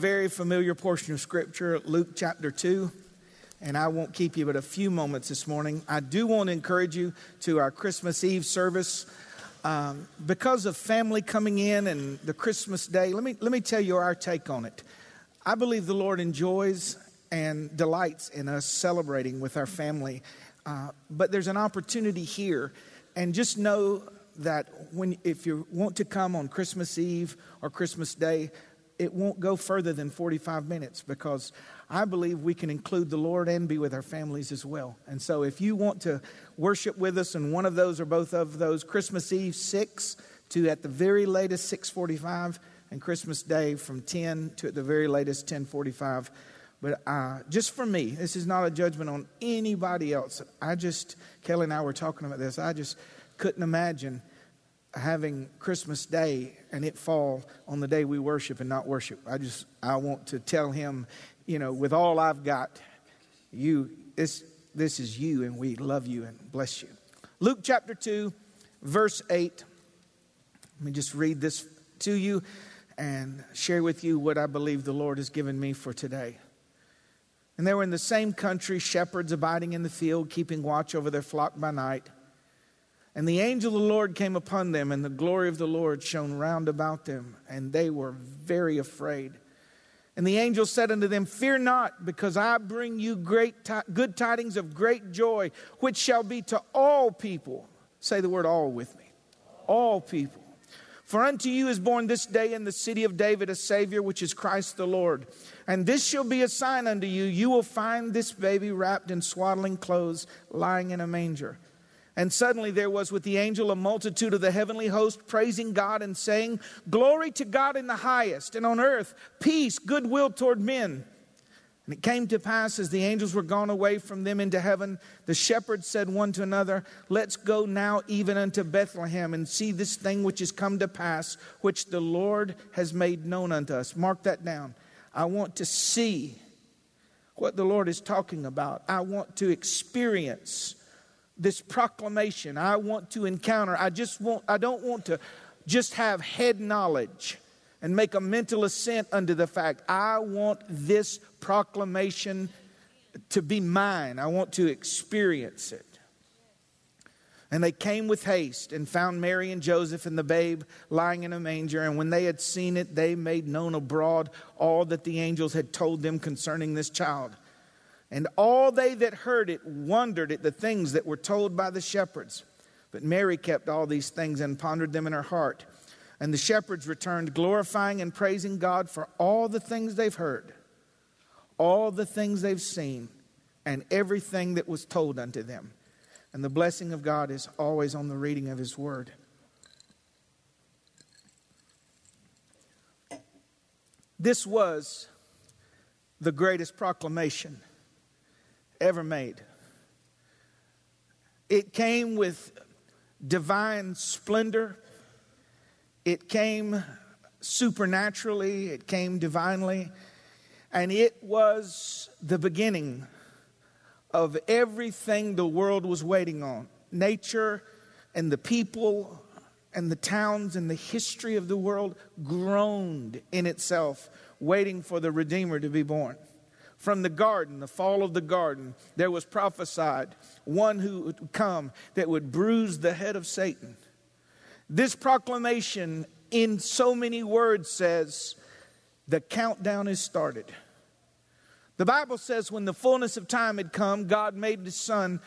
very familiar portion of Scripture, Luke chapter 2, and I won't keep you but a few moments this morning. I do want to encourage you to our Christmas Eve service. Um, because of family coming in and the Christmas day, let me, let me tell you our take on it. I believe the Lord enjoys and delights in us celebrating with our family. Uh, but there's an opportunity here, and just know that when if you want to come on Christmas Eve or Christmas Day, it won't go further than 45 minutes because I believe we can include the Lord and be with our families as well. And so if you want to worship with us and one of those or both of those, Christmas Eve 6 to at the very latest 645 and Christmas Day from 10 to at the very latest 1045. But uh, just for me, this is not a judgment on anybody else. I just, Kelly and I were talking about this. I just couldn't imagine having Christmas Day and it fall on the day we worship and not worship. I just I want to tell him, you know, with all I've got, you this this is you and we love you and bless you. Luke chapter 2 verse 8. Let me just read this to you and share with you what I believe the Lord has given me for today. And they were in the same country, shepherds abiding in the field, keeping watch over their flock by night. And the angel of the Lord came upon them, and the glory of the Lord shone round about them, and they were very afraid. And the angel said unto them, Fear not, because I bring you great t- good tidings of great joy, which shall be to all people. Say the word all with me. All people. For unto you is born this day in the city of David a Savior, which is Christ the Lord. And this shall be a sign unto you you will find this baby wrapped in swaddling clothes, lying in a manger. And suddenly there was with the angel a multitude of the heavenly host praising God and saying, Glory to God in the highest, and on earth peace, goodwill toward men. And it came to pass as the angels were gone away from them into heaven, the shepherds said one to another, Let's go now even unto Bethlehem and see this thing which is come to pass, which the Lord has made known unto us. Mark that down. I want to see what the Lord is talking about. I want to experience this proclamation I want to encounter. I just want, I don't want to just have head knowledge and make a mental assent unto the fact I want this proclamation to be mine. I want to experience it. And they came with haste and found Mary and Joseph and the babe lying in a manger. And when they had seen it, they made known abroad all that the angels had told them concerning this child. And all they that heard it wondered at the things that were told by the shepherds. But Mary kept all these things and pondered them in her heart. And the shepherds returned, glorifying and praising God for all the things they've heard, all the things they've seen, and everything that was told unto them. And the blessing of God is always on the reading of His word. This was the greatest proclamation ever made. It came with divine splendor, it came supernaturally, it came divinely, and it was the beginning of everything the world was waiting on. Nature and the people and the towns and the history of the world groaned in itself, waiting for the Redeemer to be born from the garden, the fall of the garden, there was prophesied one who would come that would bruise the head of Satan. This proclamation, in so many words, says the countdown is started. The Bible says when the fullness of time had come, God made his son,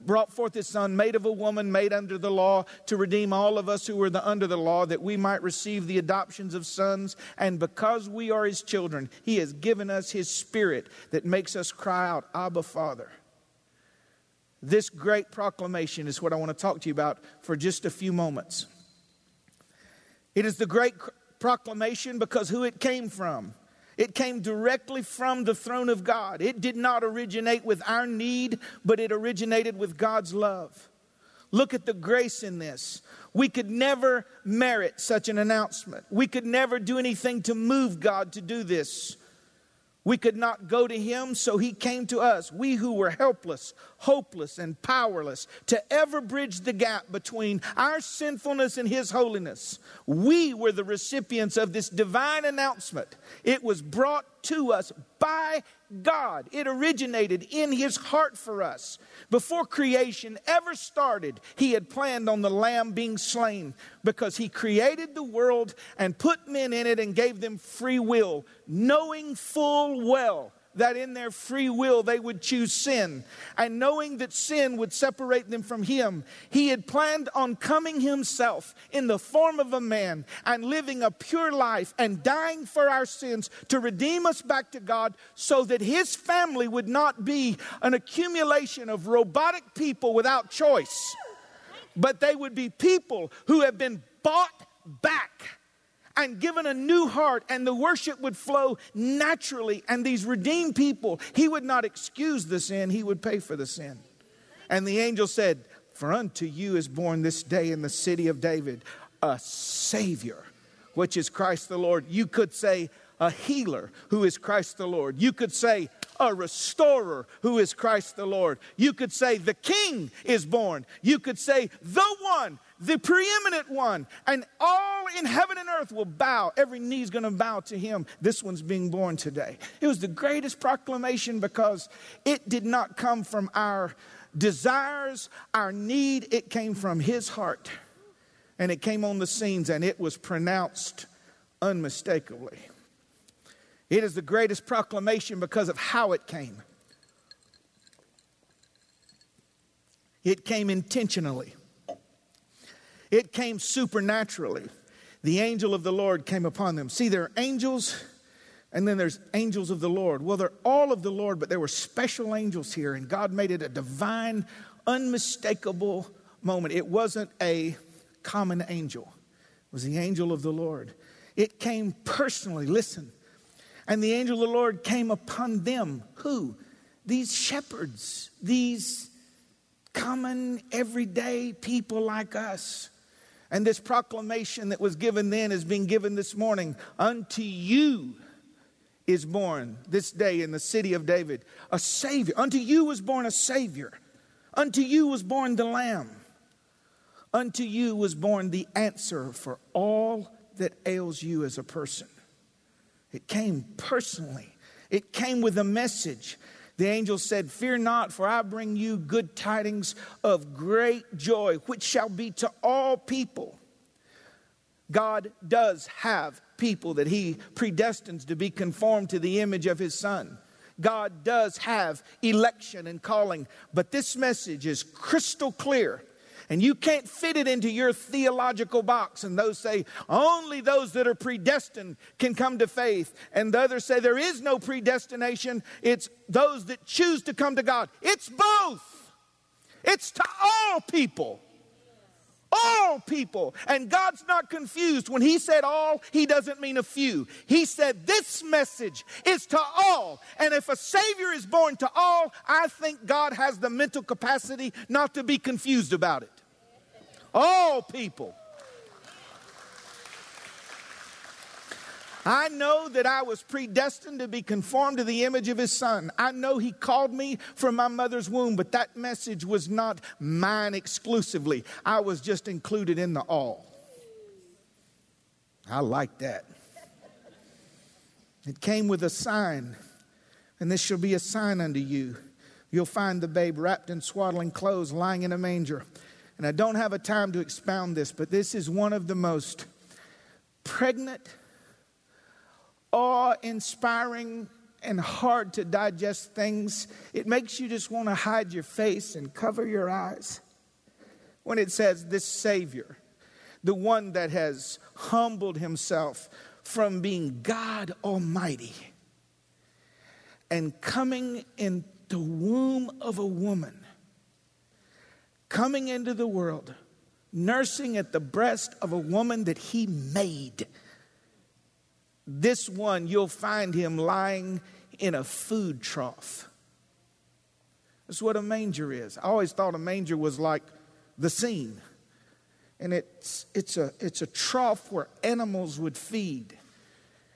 brought forth his son, made of a woman, made under the law, to redeem all of us who were the, under the law, that we might receive the adoptions of sons. And because we are his children, he has given us his spirit that makes us cry out, Abba, Father. This great proclamation is what I want to talk to you about for just a few moments. It is the great proclamation because who it came from. It came directly from the throne of God. It did not originate with our need, but it originated with God's love. Look at the grace in this. We could never merit such an announcement. We could never do anything to move God to do this. We could not go to him, so he came to us, we who were helpless, hopeless, and powerless to ever bridge the gap between our sinfulness and his holiness. We were the recipients of this divine announcement. It was brought to us by God. It originated in His heart for us. Before creation ever started, He had planned on the Lamb being slain because He created the world and put men in it and gave them free will, knowing full well that in their free will they would choose sin. And knowing that sin would separate them from Him, He had planned on coming Himself in the form of a man and living a pure life and dying for our sins to redeem us back to God so that His family would not be an accumulation of robotic people without choice, but they would be people who have been bought back and given a new heart, and the worship would flow naturally. And these redeemed people, he would not excuse the sin, he would pay for the sin. And the angel said, For unto you is born this day in the city of David a Savior, which is Christ the Lord. You could say, a healer who is Christ the Lord. You could say, a restorer who is Christ the Lord. You could say, the King is born. You could say, the one the preeminent one. And all in heaven and earth will bow. Every knee is going to bow to him. This one's being born today. It was the greatest proclamation because it did not come from our desires, our need. It came from his heart. And it came on the scenes and it was pronounced unmistakably. It is the greatest proclamation because of how it came. It came intentionally. It came supernaturally. The angel of the Lord came upon them. See, there are angels, and then there's angels of the Lord. Well, they're all of the Lord, but there were special angels here, and God made it a divine, unmistakable moment. It wasn't a common angel, it was the angel of the Lord. It came personally, listen. And the angel of the Lord came upon them. Who? These shepherds, these common, everyday people like us. And this proclamation that was given then is being given this morning. Unto you is born this day in the city of David a Savior. Unto you was born a Savior. Unto you was born the Lamb. Unto you was born the answer for all that ails you as a person. It came personally, it came with a message. The angel said, Fear not, for I bring you good tidings of great joy, which shall be to all people. God does have people that He predestines to be conformed to the image of His Son. God does have election and calling, but this message is crystal clear and you can't fit it into your theological box. And those say only those that are predestined can come to faith. And the others say there is no predestination, it's those that choose to come to God. It's both, it's to all people. All people. And God's not confused. When He said all, He doesn't mean a few. He said this message is to all. And if a Savior is born to all, I think God has the mental capacity not to be confused about it. All people. I know that I was predestined to be conformed to the image of his son. I know he called me from my mother's womb, but that message was not mine exclusively. I was just included in the all. I like that. It came with a sign, and this shall be a sign unto you. You'll find the babe wrapped in swaddling clothes, lying in a manger. And I don't have a time to expound this, but this is one of the most pregnant, awe inspiring, and hard to digest things. It makes you just want to hide your face and cover your eyes when it says, This Savior, the one that has humbled himself from being God Almighty and coming in the womb of a woman coming into the world, nursing at the breast of a woman that he made. This one, you'll find him lying in a food trough. That's what a manger is. I always thought a manger was like the scene. And it's, it's, a, it's a trough where animals would feed.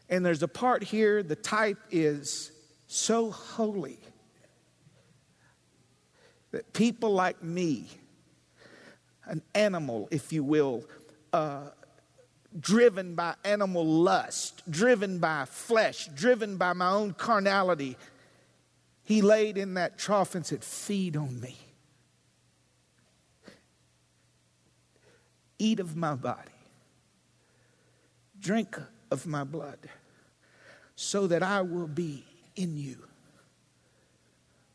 And there's a part here, the type is so holy that people like me, an animal, if you will, uh, driven by animal lust, driven by flesh, driven by my own carnality, he laid in that trough and said, Feed on me. Eat of my body. Drink of my blood, so that I will be in you.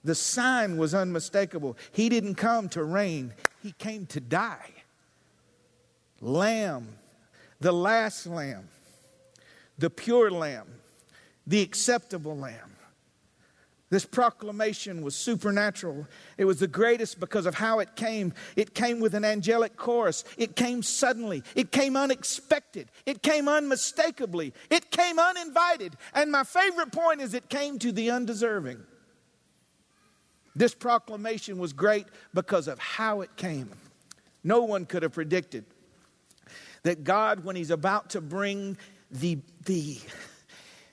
The sign was unmistakable. He didn't come to reign, he came to die. Lamb, the last lamb, the pure lamb, the acceptable lamb. This proclamation was supernatural. It was the greatest because of how it came. It came with an angelic chorus. It came suddenly. It came unexpected. It came unmistakably. It came uninvited. And my favorite point is it came to the undeserving. This proclamation was great because of how it came. No one could have predicted that God, when He's about to bring the, the,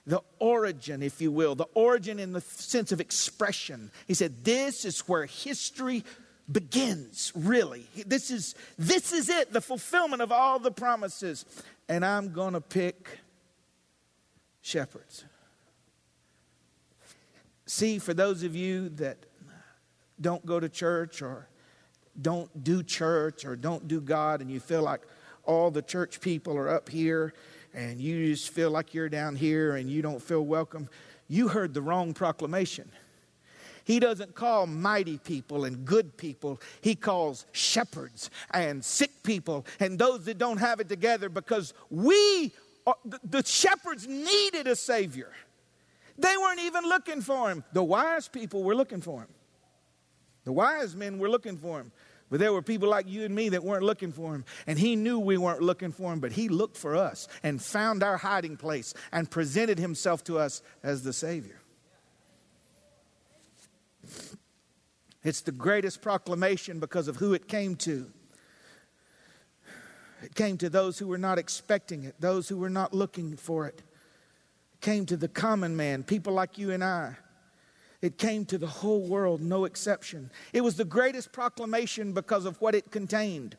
the origin, if you will, the origin in the sense of expression, He said, This is where history begins, really. This is, this is it, the fulfillment of all the promises. And I'm going to pick shepherds. See, for those of you that don't go to church or don't do church or don't do God and you feel like all the church people are up here and you just feel like you're down here and you don't feel welcome, you heard the wrong proclamation. He doesn't call mighty people and good people. He calls shepherds and sick people and those that don't have it together because we, are, the shepherds needed a Savior. They weren't even looking for him. The wise people were looking for him. The wise men were looking for him. But there were people like you and me that weren't looking for him. And he knew we weren't looking for him, but he looked for us and found our hiding place and presented himself to us as the Savior. It's the greatest proclamation because of who it came to. It came to those who were not expecting it, those who were not looking for it. It came to the common man, people like you and I. It came to the whole world, no exception. It was the greatest proclamation because of what it contained.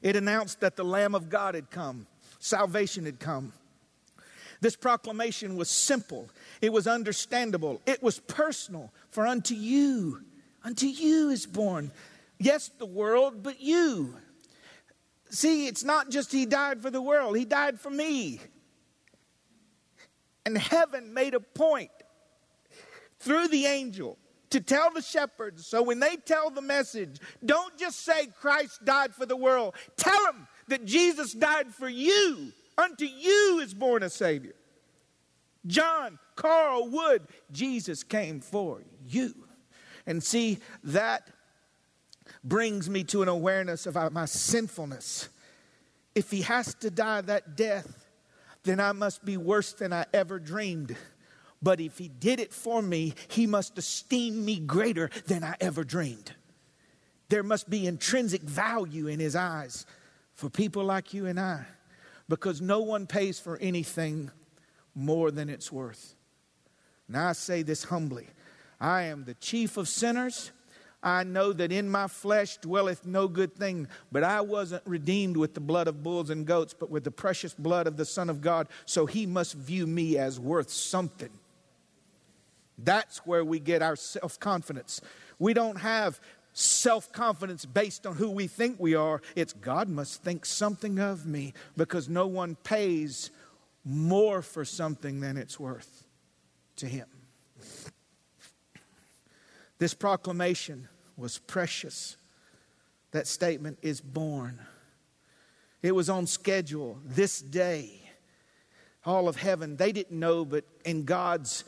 It announced that the Lamb of God had come, salvation had come. This proclamation was simple, it was understandable, it was personal. For unto you, unto you is born, yes, the world, but you. See, it's not just He died for the world, He died for me. And heaven made a point through the angel to tell the shepherds so when they tell the message, don't just say Christ died for the world, tell them that Jesus died for you. Unto you is born a Savior. John, Carl Wood, Jesus came for you. And see, that brings me to an awareness of my sinfulness. If he has to die that death, then I must be worse than I ever dreamed. But if he did it for me, he must esteem me greater than I ever dreamed. There must be intrinsic value in his eyes for people like you and I because no one pays for anything more than it's worth. Now I say this humbly I am the chief of sinners I know that in my flesh dwelleth no good thing, but I wasn't redeemed with the blood of bulls and goats, but with the precious blood of the Son of God. So he must view me as worth something. That's where we get our self confidence. We don't have self confidence based on who we think we are. It's God must think something of me because no one pays more for something than it's worth to him. This proclamation was precious. That statement is born. It was on schedule this day. All of heaven, they didn't know, but in God's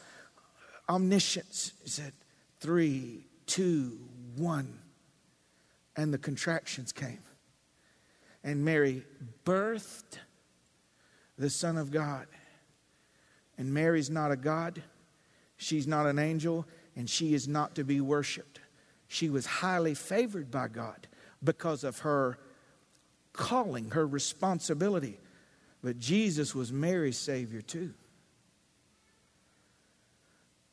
omniscience, He said, three, two, one. And the contractions came. And Mary birthed the Son of God. And Mary's not a God, she's not an angel, and she is not to be worshiped. She was highly favored by God because of her calling, her responsibility. But Jesus was Mary's Savior too.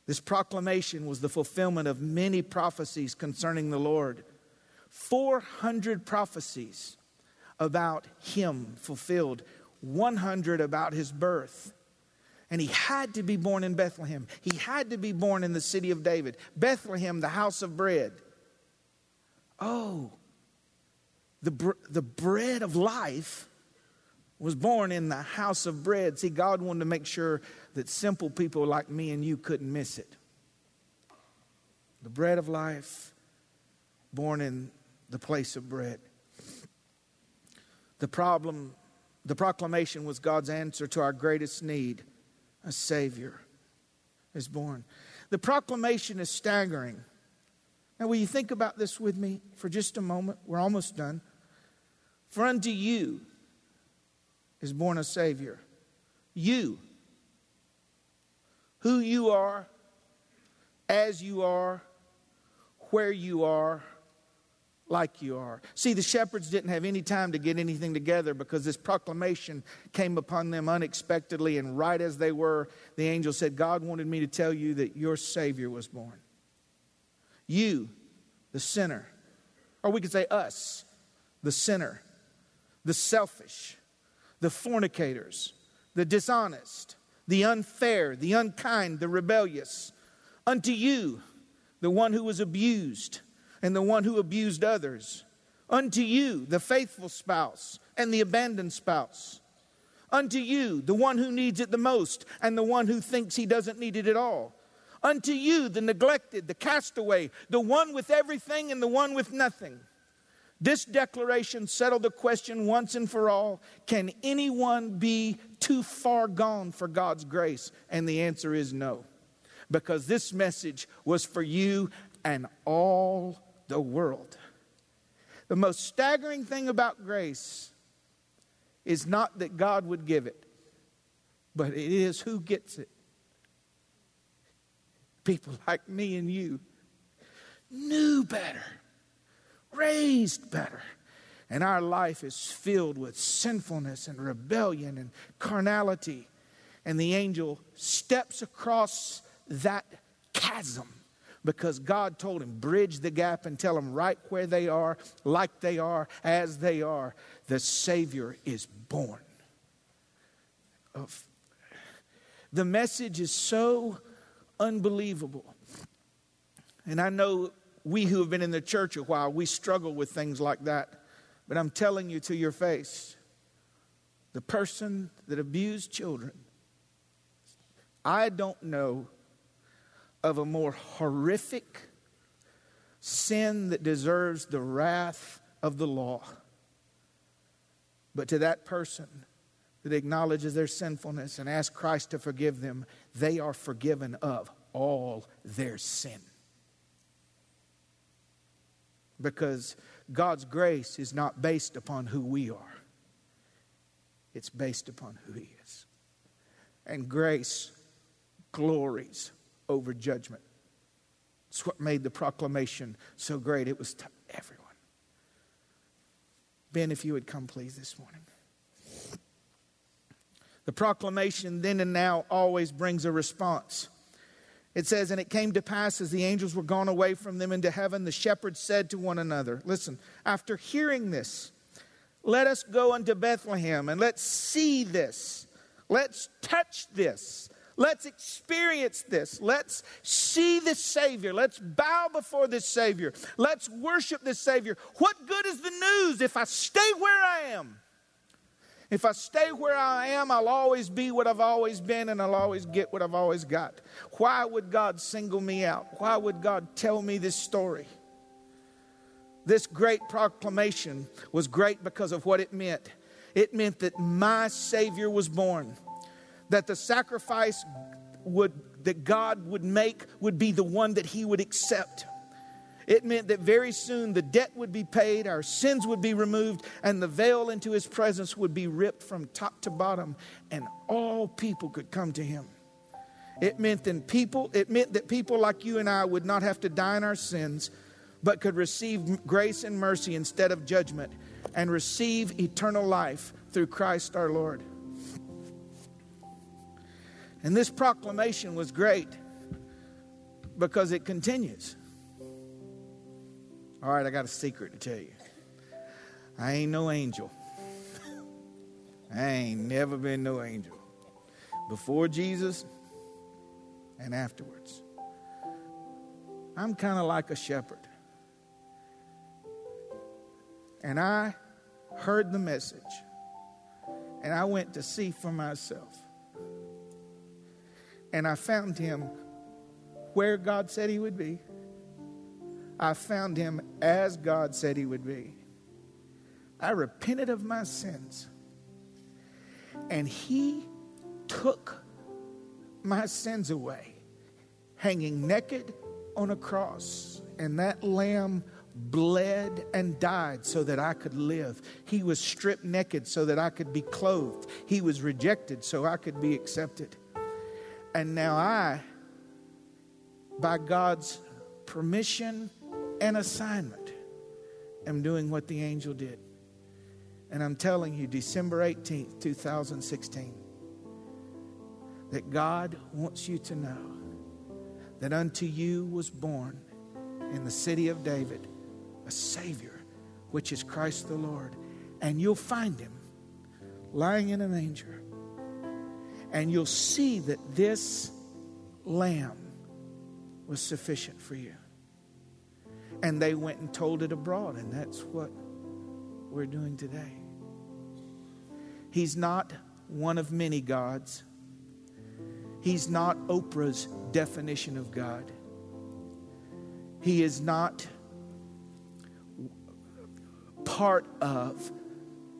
This proclamation was the fulfillment of many prophecies concerning the Lord. 400 prophecies about him fulfilled, 100 about his birth. And he had to be born in Bethlehem. He had to be born in the city of David. Bethlehem, the house of bread. Oh, the, br- the bread of life was born in the house of bread. See, God wanted to make sure that simple people like me and you couldn't miss it. The bread of life, born in the place of bread. The problem, the proclamation was God's answer to our greatest need a Savior is born. The proclamation is staggering. Now, will you think about this with me for just a moment? We're almost done. For unto you is born a Savior. You, who you are, as you are, where you are, like you are. See, the shepherds didn't have any time to get anything together because this proclamation came upon them unexpectedly, and right as they were, the angel said, God wanted me to tell you that your Savior was born. You, the sinner, or we could say us, the sinner, the selfish, the fornicators, the dishonest, the unfair, the unkind, the rebellious. Unto you, the one who was abused and the one who abused others. Unto you, the faithful spouse and the abandoned spouse. Unto you, the one who needs it the most and the one who thinks he doesn't need it at all. Unto you, the neglected, the castaway, the one with everything and the one with nothing. This declaration settled the question once and for all can anyone be too far gone for God's grace? And the answer is no. Because this message was for you and all the world. The most staggering thing about grace is not that God would give it, but it is who gets it. People like me and you knew better raised better. And our life is filled with sinfulness and rebellion and carnality. And the angel steps across that chasm because God told him, bridge the gap and tell them right where they are, like they are, as they are. The Savior is born. The message is so unbelievable. And I know we who have been in the church a while, we struggle with things like that. But I'm telling you to your face the person that abused children, I don't know of a more horrific sin that deserves the wrath of the law. But to that person that acknowledges their sinfulness and asks Christ to forgive them, they are forgiven of all their sin because God's grace is not based upon who we are, it's based upon who He is. And grace glories over judgment. It's what made the proclamation so great. It was to everyone. Ben, if you would come, please, this morning. The proclamation then and now always brings a response. It says, And it came to pass as the angels were gone away from them into heaven, the shepherds said to one another, Listen, after hearing this, let us go unto Bethlehem and let's see this. Let's touch this. Let's experience this. Let's see this Savior. Let's bow before this Savior. Let's worship this Savior. What good is the news if I stay where I am? If I stay where I am, I'll always be what I've always been and I'll always get what I've always got. Why would God single me out? Why would God tell me this story? This great proclamation was great because of what it meant. It meant that my Savior was born, that the sacrifice would, that God would make would be the one that He would accept. It meant that very soon the debt would be paid, our sins would be removed, and the veil into his presence would be ripped from top to bottom, and all people could come to him. It meant that people, it meant that people like you and I would not have to die in our sins, but could receive grace and mercy instead of judgment, and receive eternal life through Christ our Lord. And this proclamation was great because it continues. All right, I got a secret to tell you. I ain't no angel. I ain't never been no angel. Before Jesus and afterwards. I'm kind of like a shepherd. And I heard the message. And I went to see for myself. And I found him where God said he would be. I found him as God said he would be. I repented of my sins. And he took my sins away, hanging naked on a cross. And that lamb bled and died so that I could live. He was stripped naked so that I could be clothed. He was rejected so I could be accepted. And now I, by God's permission and assignment, am doing what the angel did. And I'm telling you, December 18th, 2016, that God wants you to know that unto you was born in the city of David a Savior, which is Christ the Lord. And you'll find him lying in a manger. And you'll see that this lamb was sufficient for you. And they went and told it abroad, and that's what we're doing today. He's not one of many gods. He's not Oprah's definition of God. He is not part of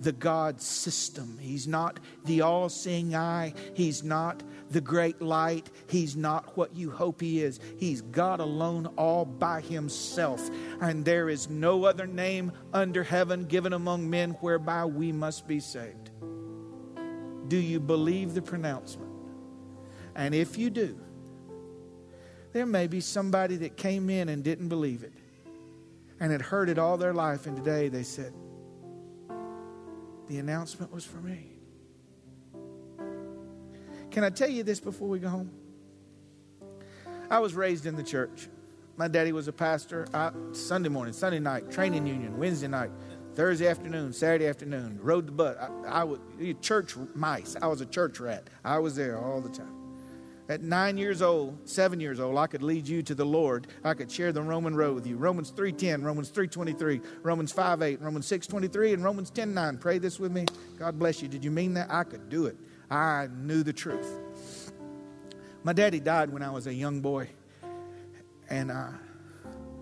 the God system. He's not the all seeing eye. He's not the great light. He's not what you hope He is. He's God alone, all by Himself. And there is no other name under heaven given among men whereby we must be saved. Do you believe the pronouncement? And if you do, there may be somebody that came in and didn't believe it and had heard it all their life, and today they said, The announcement was for me. Can I tell you this before we go home? I was raised in the church. My daddy was a pastor. I, Sunday morning, Sunday night, training union, Wednesday night, Thursday afternoon, Saturday afternoon, rode the butt. I, I was church mice. I was a church rat. I was there all the time. At nine years old, seven years old, I could lead you to the Lord. I could share the Roman road with you. Romans 3.10, Romans 3.23, Romans 5.8, Romans 6.23, and Romans 10.9. Pray this with me. God bless you. Did you mean that? I could do it. I knew the truth. My daddy died when I was a young boy. And uh,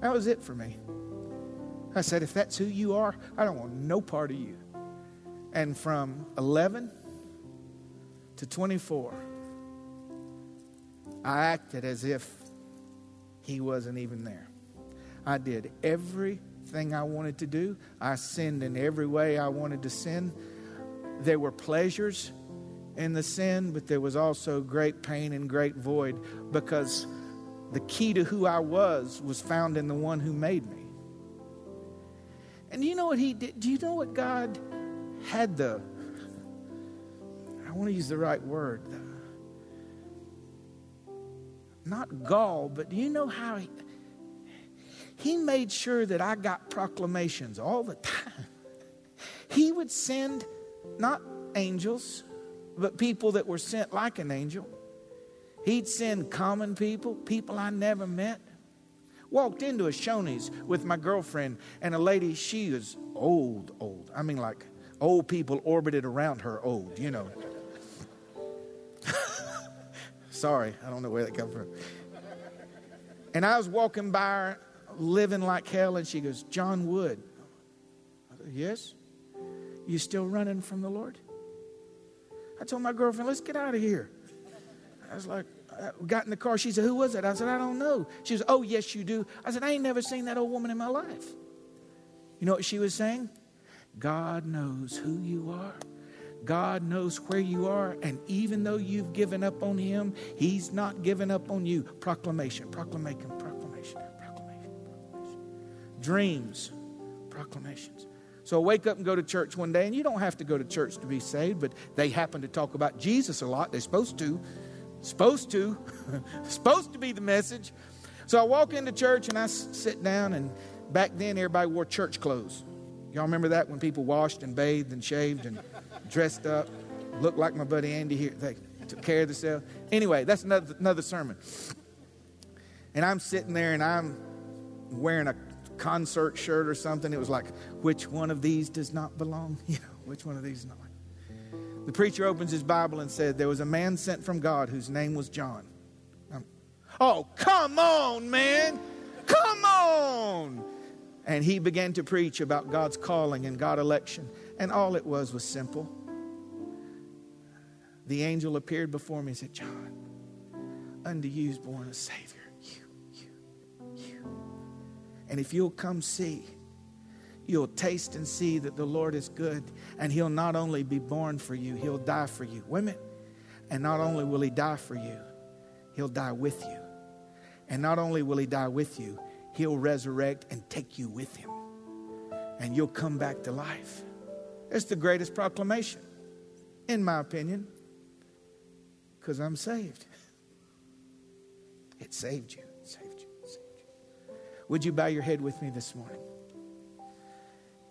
that was it for me. I said, if that's who you are, I don't want no part of you. And from 11 to 24, I acted as if he wasn't even there. I did everything I wanted to do. I sinned in every way I wanted to sin. There were pleasures in the sin, but there was also great pain and great void because the key to who I was was found in the one who made me. And do you know what he did? Do you know what God had the, I want to use the right word, not gall, but do you know how he, he made sure that I got proclamations all the time? He would send not angels, but people that were sent like an angel. He'd send common people, people I never met. Walked into a Shoney's with my girlfriend, and a lady, she was old, old. I mean, like old people orbited around her old, you know. Sorry, I don't know where that come from. And I was walking by her, living like hell, and she goes, John Wood. Said, yes? You still running from the Lord? I told my girlfriend, let's get out of here. I was like, I got in the car. She said, Who was it? I said, I don't know. She said, Oh, yes, you do. I said, I ain't never seen that old woman in my life. You know what she was saying? God knows who you are. God knows where you are, and even though you've given up on Him, He's not given up on you. Proclamation, proclamation, proclamation, proclamation, proclamation. Dreams, proclamations. So wake up and go to church one day, and you don't have to go to church to be saved, but they happen to talk about Jesus a lot. They're supposed to. Supposed to. supposed to be the message. So I walk into church and I sit down, and back then everybody wore church clothes. Y'all remember that when people washed and bathed and shaved and dressed up? Looked like my buddy Andy here. They took care of themselves. Anyway, that's another, another sermon. And I'm sitting there and I'm wearing a concert shirt or something. It was like, which one of these does not belong? You know, which one of these is not? The preacher opens his Bible and said, There was a man sent from God whose name was John. Um, oh, come on, man. Come on. And he began to preach about God's calling and God election. And all it was was simple. The angel appeared before me and said, John, unto you is born a Savior. You, you, you. And if you'll come see, you'll taste and see that the Lord is good. And He'll not only be born for you, He'll die for you. Women, and not only will He die for you, He'll die with you. And not only will He die with you, He'll resurrect and take you with Him. And you'll come back to life. It's the greatest proclamation, in my opinion, because I'm saved. It saved you. Saved you. Saved you. Would you bow your head with me this morning?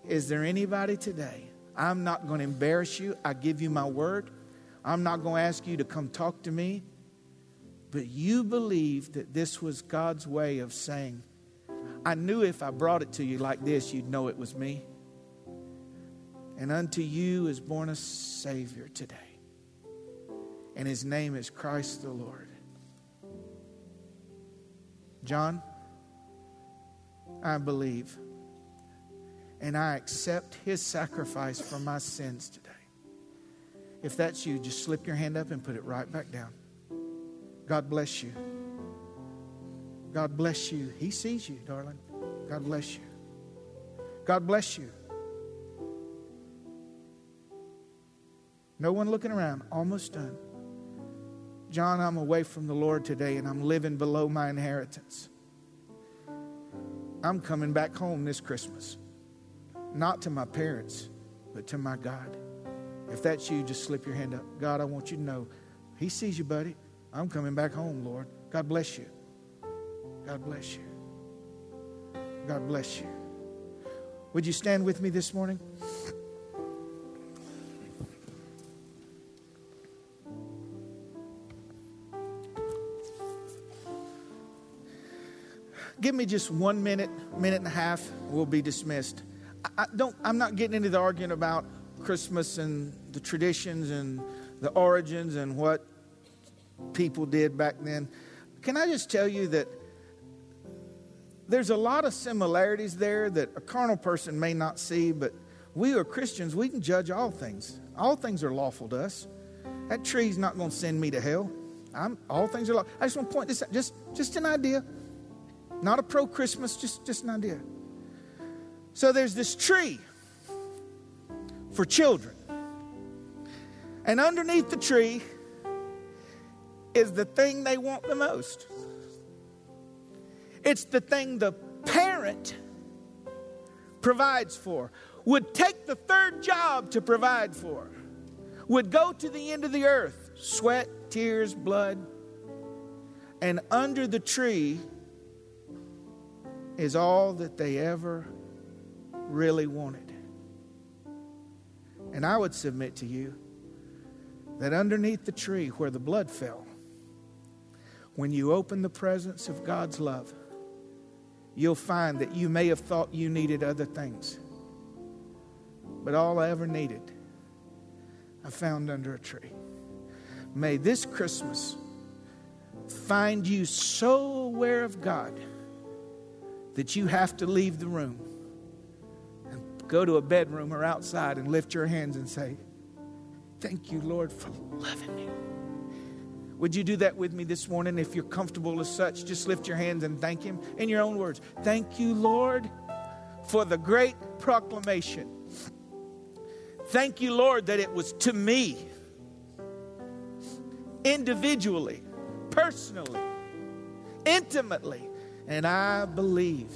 Is there anybody today? I'm not going to embarrass you. I give you my word. I'm not going to ask you to come talk to me. But you believe that this was God's way of saying, I knew if I brought it to you like this, you'd know it was me. And unto you is born a Savior today. And his name is Christ the Lord. John, I believe. And I accept his sacrifice for my sins today. If that's you, just slip your hand up and put it right back down. God bless you. God bless you. He sees you, darling. God bless you. God bless you. No one looking around. Almost done. John, I'm away from the Lord today and I'm living below my inheritance. I'm coming back home this Christmas. Not to my parents, but to my God. If that's you, just slip your hand up. God, I want you to know He sees you, buddy. I'm coming back home, Lord. God bless you. God bless you. God bless you. Would you stand with me this morning? Give me just one minute, minute and a half, we'll be dismissed. I don't, I'm not getting into the argument about Christmas and the traditions and the origins and what people did back then. Can I just tell you that there's a lot of similarities there that a carnal person may not see, but we are Christians, we can judge all things. All things are lawful to us. That tree's not going to send me to hell. I'm, all things are lawful. I just want to point this out, just, just an idea. Not a pro Christmas, just, just an idea. So there's this tree for children. And underneath the tree is the thing they want the most. It's the thing the parent provides for, would take the third job to provide for, would go to the end of the earth, sweat, tears, blood, and under the tree is all that they ever really wanted. And I would submit to you that underneath the tree where the blood fell, when you open the presents of God's love, you'll find that you may have thought you needed other things. But all I ever needed, I found under a tree. May this Christmas find you so aware of God that you have to leave the room and go to a bedroom or outside and lift your hands and say, Thank you, Lord, for loving me. Would you do that with me this morning? If you're comfortable as such, just lift your hands and thank Him in your own words. Thank you, Lord, for the great proclamation. Thank you, Lord, that it was to me, individually, personally, intimately. And I believe,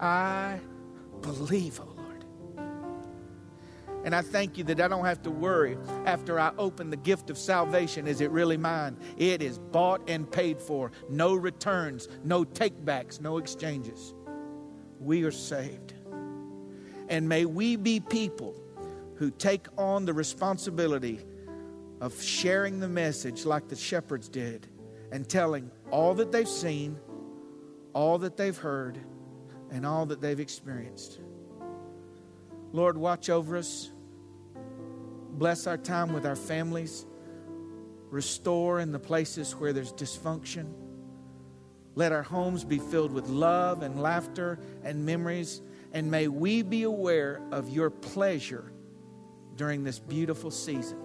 I believe, oh. And I thank you that I don't have to worry after I open the gift of salvation is it really mine? It is bought and paid for. No returns, no takebacks, no exchanges. We are saved. And may we be people who take on the responsibility of sharing the message like the shepherds did and telling all that they've seen, all that they've heard, and all that they've experienced. Lord, watch over us. Bless our time with our families. Restore in the places where there's dysfunction. Let our homes be filled with love and laughter and memories. And may we be aware of your pleasure during this beautiful season.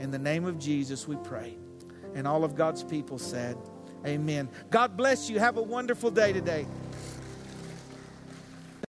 In the name of Jesus, we pray. And all of God's people said, Amen. God bless you. Have a wonderful day today.